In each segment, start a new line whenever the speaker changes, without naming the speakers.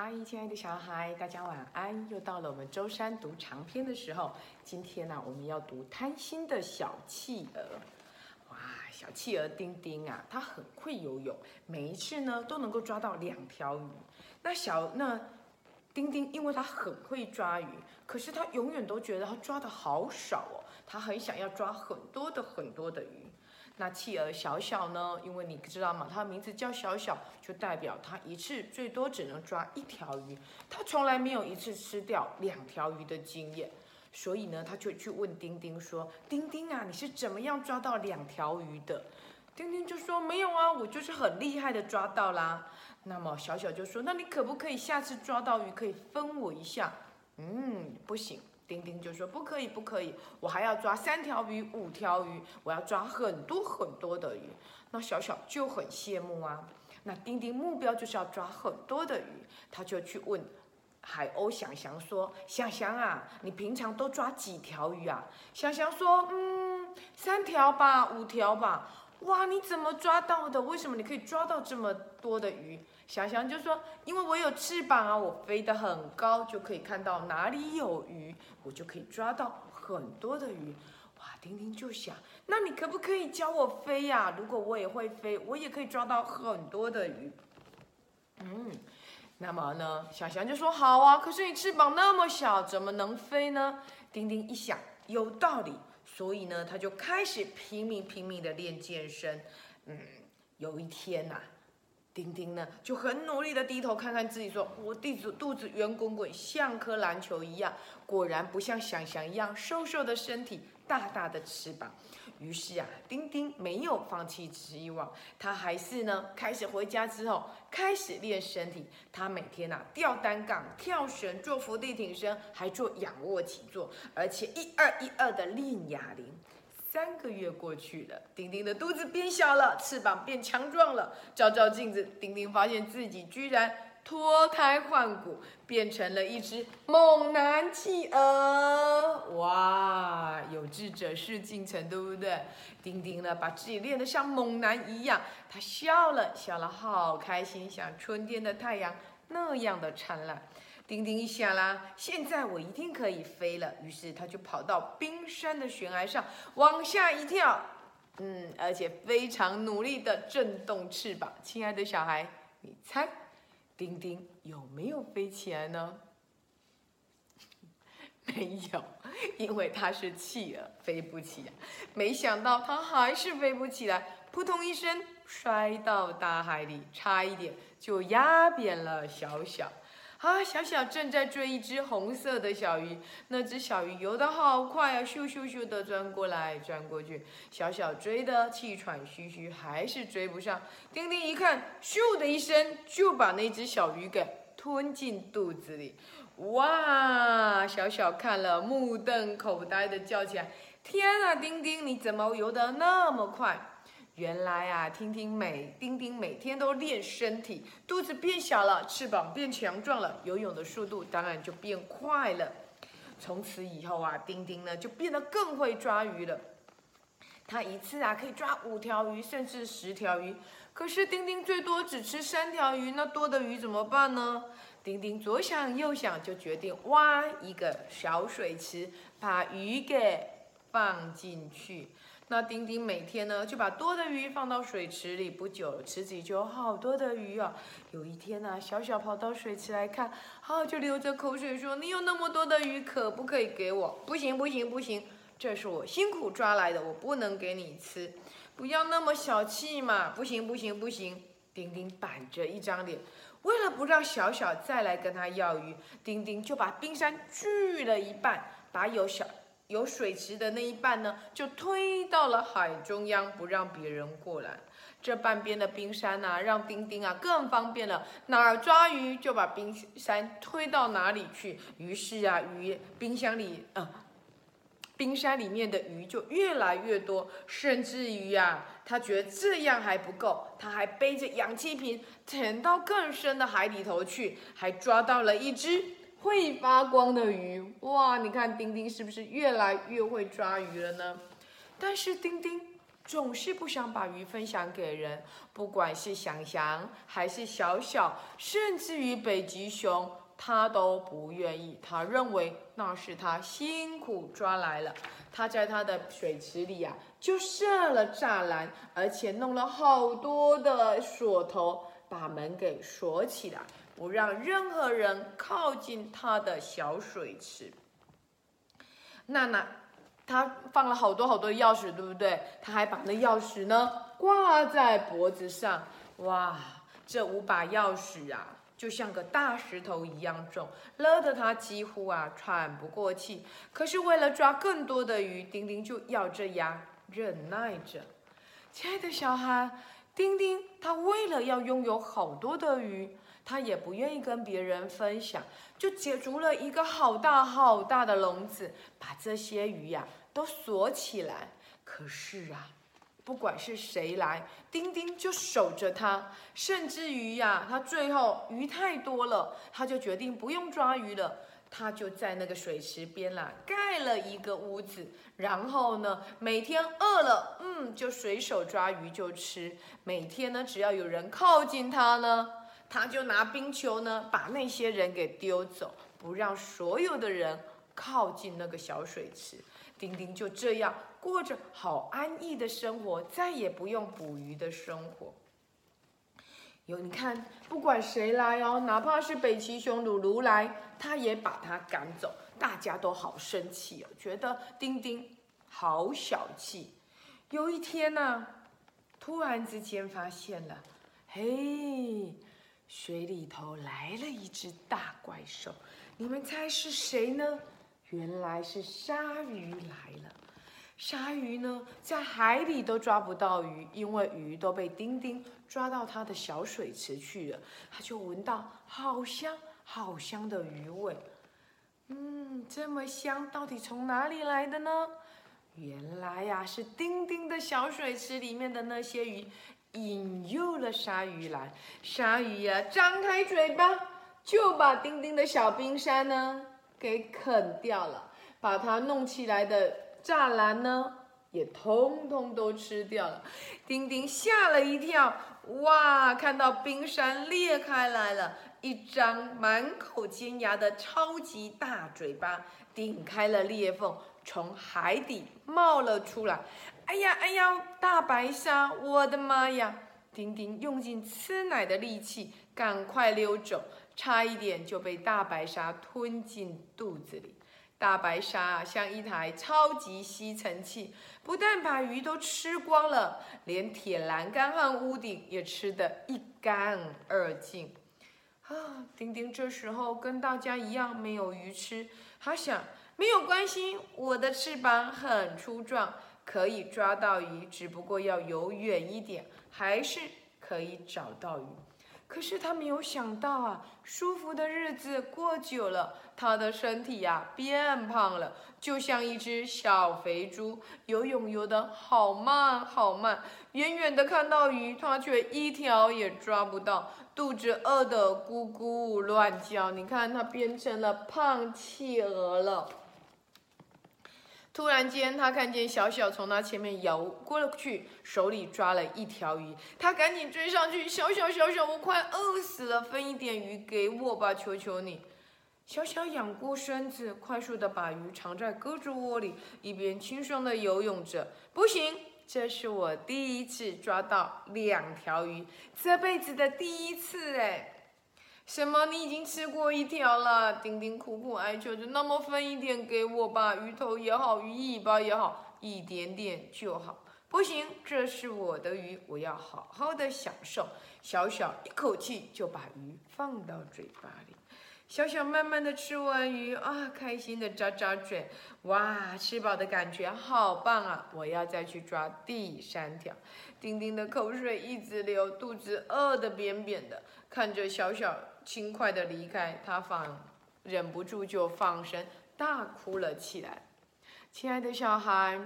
嗨，亲爱的小孩，大家晚安！又到了我们周三读长篇的时候。今天呢，我们要读贪心的小企鹅。哇，小企鹅丁丁啊，它很会游泳，每一次呢都能够抓到两条鱼。那小那丁丁，因为它很会抓鱼，可是它永远都觉得它抓的好少哦，它很想要抓很多的很多的鱼。那企鹅小小呢？因为你知道吗？它的名字叫小小，就代表它一次最多只能抓一条鱼，它从来没有一次吃掉两条鱼的经验。所以呢，他就去问丁丁说：“丁丁啊，你是怎么样抓到两条鱼的？”丁丁就说：“没有啊，我就是很厉害的抓到啦。”那么小小就说：“那你可不可以下次抓到鱼可以分我一下？”嗯，不行。丁丁就说：“不可以，不可以，我还要抓三条鱼、五条鱼，我要抓很多很多的鱼。”那小小就很羡慕啊。那丁丁目标就是要抓很多的鱼，他就去问海鸥想翔说：“想翔啊，你平常都抓几条鱼啊？”想翔说：“嗯，三条吧，五条吧。”哇，你怎么抓到的？为什么你可以抓到这么多的鱼？小翔就说：“因为我有翅膀啊，我飞得很高，就可以看到哪里有鱼，我就可以抓到很多的鱼。”哇，丁丁就想：“那你可不可以教我飞呀？如果我也会飞，我也可以抓到很多的鱼。”嗯，那么呢，小翔就说：“好啊，可是你翅膀那么小，怎么能飞呢？”丁丁一想，有道理，所以呢，他就开始拼命拼命的练健身。嗯，有一天呐。丁丁呢就很努力的低头看看自己，说：“我肚子肚子圆滚滚，像颗篮球一样。果然不像想象一样瘦瘦的身体，大大的翅膀。”于是啊，丁丁没有放弃希望，他还是呢开始回家之后开始练身体。他每天呐吊单杠、跳绳、做伏地挺身，还做仰卧起坐，而且一二一二的练哑铃。三个月过去了，丁丁的肚子变小了，翅膀变强壮了。照照镜子，丁丁发现自己居然脱胎换骨，变成了一只猛男企鹅。哇，有志者事竟成，对不对？丁丁呢，把自己练得像猛男一样，他笑了笑了，好开心，像春天的太阳那样的灿烂。丁丁一想啦，现在我一定可以飞了。于是他就跑到冰山的悬崖上，往下一跳，嗯，而且非常努力的震动翅膀。亲爱的小孩，你猜，丁丁有没有飞起来呢？没有，因为它是企鹅，飞不起来。没想到它还是飞不起来，扑通一声摔到大海里，差一点就压扁了小小。啊，小小正在追一只红色的小鱼，那只小鱼游得好快啊，咻咻咻的钻过来钻过去，小小追得气喘吁吁，还是追不上。丁丁一看，咻的一声就把那只小鱼给吞进肚子里。哇，小小看了目瞪口呆的叫起来：“天啊，丁丁，你怎么游得那么快？”原来啊，听听每丁丁每天都练身体，肚子变小了，翅膀变强壮了，游泳的速度当然就变快了。从此以后啊，丁丁呢就变得更会抓鱼了。他一次啊可以抓五条鱼，甚至十条鱼。可是丁丁最多只吃三条鱼，那多的鱼怎么办呢？丁丁左想右想，就决定挖一个小水池，把鱼给放进去。那丁丁每天呢就把多的鱼放到水池里，不久池子里就有好多的鱼啊。有一天呢，小小跑到水池来看，啊，就流着口水说：“你有那么多的鱼，可不可以给我？”“不行，不行，不行，这是我辛苦抓来的，我不能给你吃。”“不要那么小气嘛！”“不行，不行，不行。”丁丁板着一张脸，为了不让小小再来跟他要鱼，丁丁就把冰山锯了一半，把有小。有水池的那一半呢，就推到了海中央，不让别人过来。这半边的冰山啊，让丁丁啊更方便了，哪儿抓鱼就把冰山推到哪里去。于是啊，鱼冰箱里啊，冰山里面的鱼就越来越多，甚至于啊，他觉得这样还不够，他还背着氧气瓶潜到更深的海里头去，还抓到了一只。会发光的鱼，哇！你看丁丁是不是越来越会抓鱼了呢？但是丁丁总是不想把鱼分享给人，不管是翔翔还是小小，甚至于北极熊，他都不愿意。他认为那是他辛苦抓来了。他在他的水池里呀，就设了栅栏，而且弄了好多的锁头，把门给锁起来，不让任何人靠近他的小水池。娜娜。他放了好多好多钥匙，对不对？他还把那钥匙呢挂在脖子上。哇，这五把钥匙啊，就像个大石头一样重，勒得他几乎啊喘不过气。可是为了抓更多的鱼，丁丁就咬着牙忍耐着。亲爱的小孩，丁丁他为了要拥有好多的鱼。他也不愿意跟别人分享，就解足了一个好大好大的笼子，把这些鱼呀都锁起来。可是啊，不管是谁来，丁丁就守着它。甚至于呀，他最后鱼太多了，他就决定不用抓鱼了。他就在那个水池边啦，盖了一个屋子，然后呢，每天饿了，嗯，就随手抓鱼就吃。每天呢，只要有人靠近他呢。他就拿冰球呢，把那些人给丢走，不让所有的人靠近那个小水池。丁丁就这样过着好安逸的生活，再也不用捕鱼的生活。有你看，不管谁来哦，哪怕是北极熊鲁鲁来，他也把他赶走。大家都好生气哦，觉得丁丁好小气。有一天呢，突然之间发现了，嘿。水里头来了一只大怪兽，你们猜是谁呢？原来是鲨鱼来了。鲨鱼呢，在海里都抓不到鱼，因为鱼都被丁丁抓到它的小水池去了。它就闻到好香好香的鱼味，嗯，这么香，到底从哪里来的呢？原来呀，是丁丁的小水池里面的那些鱼。引诱了鲨鱼来，鲨鱼呀，张开嘴巴就把丁丁的小冰山呢给啃掉了，把它弄起来的栅栏呢也通通都吃掉了。丁丁吓了一跳，哇，看到冰山裂开来了，一张满口尖牙的超级大嘴巴顶开了裂缝，从海底冒了出来。哎呀哎呀，大白鲨！我的妈呀！丁丁用尽吃奶的力气，赶快溜走，差一点就被大白鲨吞进肚子里。大白鲨啊像一台超级吸尘器，不但把鱼都吃光了，连铁栏杆和屋顶也吃得一干二净。啊，丁丁这时候跟大家一样没有鱼吃，他想没有关系，我的翅膀很粗壮。可以抓到鱼，只不过要游远一点，还是可以找到鱼。可是他没有想到啊，舒服的日子过久了，他的身体呀变胖了，就像一只小肥猪，游泳游得好慢好慢，远远的看到鱼，他却一条也抓不到，肚子饿得咕咕乱叫。你看，他变成了胖企鹅了。突然间，他看见小小从他前面游过了去，手里抓了一条鱼。他赶紧追上去：“小小小小，我快饿死了，分一点鱼给我吧，求求你！”小小仰过身子，快速的把鱼藏在胳肢窝里，一边轻松的游泳着。不行，这是我第一次抓到两条鱼，这辈子的第一次哎。什么？你已经吃过一条了？丁丁苦苦哀求着。那么分一点给我吧，鱼头也好，鱼尾巴也好，一点点就好。不行，这是我的鱼，我要好好的享受。小小一口气就把鱼放到嘴巴里。小小慢慢的吃完鱼啊，开心的咂咂嘴。哇，吃饱的感觉好棒啊！我要再去抓第三条。丁丁的口水一直流，肚子饿得扁扁的，看着小小。轻快的离开，他放忍不住就放声大哭了起来。亲爱的小孩，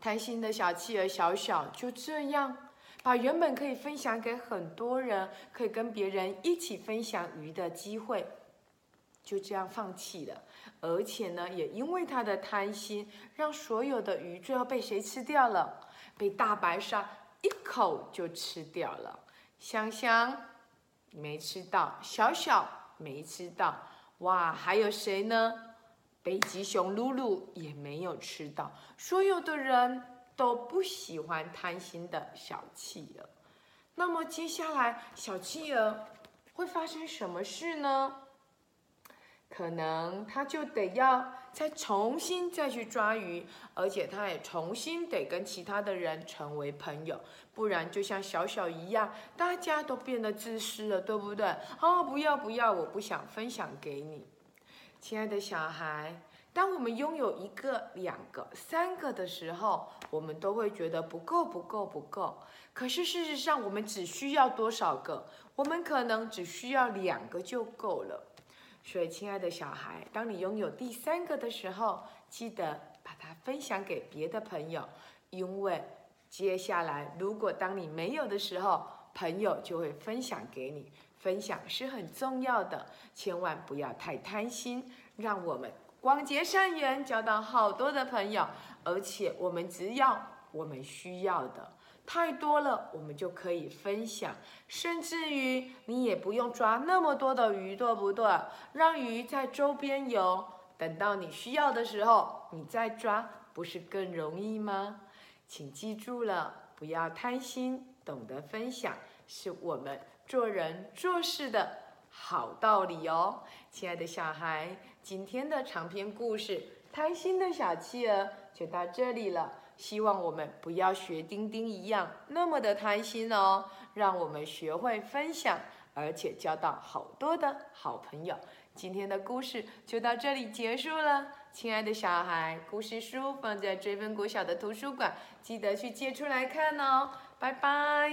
贪心的小企鹅小小就这样，把原本可以分享给很多人，可以跟别人一起分享鱼的机会，就这样放弃了。而且呢，也因为他的贪心，让所有的鱼最后被谁吃掉了？被大白鲨一口就吃掉了。香香没吃到，小小没吃到，哇，还有谁呢？北极熊露露也没有吃到。所有的人都不喜欢贪心的小企鹅。那么接下来，小企鹅会发生什么事呢？可能他就得要再重新再去抓鱼，而且他也重新得跟其他的人成为朋友，不然就像小小一样，大家都变得自私了，对不对？哦，不要不要，我不想分享给你，亲爱的小孩。当我们拥有一个、两个、三个的时候，我们都会觉得不够、不够、不够。可是事实上，我们只需要多少个？我们可能只需要两个就够了。所以，亲爱的小孩，当你拥有第三个的时候，记得把它分享给别的朋友，因为接下来，如果当你没有的时候，朋友就会分享给你。分享是很重要的，千万不要太贪心，让我们。广结善缘，交到好多的朋友，而且我们只要我们需要的太多了，我们就可以分享，甚至于你也不用抓那么多的鱼，对不对？让鱼在周边游，等到你需要的时候，你再抓，不是更容易吗？请记住了，不要贪心，懂得分享，是我们做人做事的。好道理哦，亲爱的小孩，今天的长篇故事《贪心的小企鹅》就到这里了。希望我们不要学丁丁一样那么的贪心哦，让我们学会分享，而且交到好多的好朋友。今天的故事就到这里结束了，亲爱的小孩，故事书放在追分国小的图书馆，记得去借出来看哦。拜拜。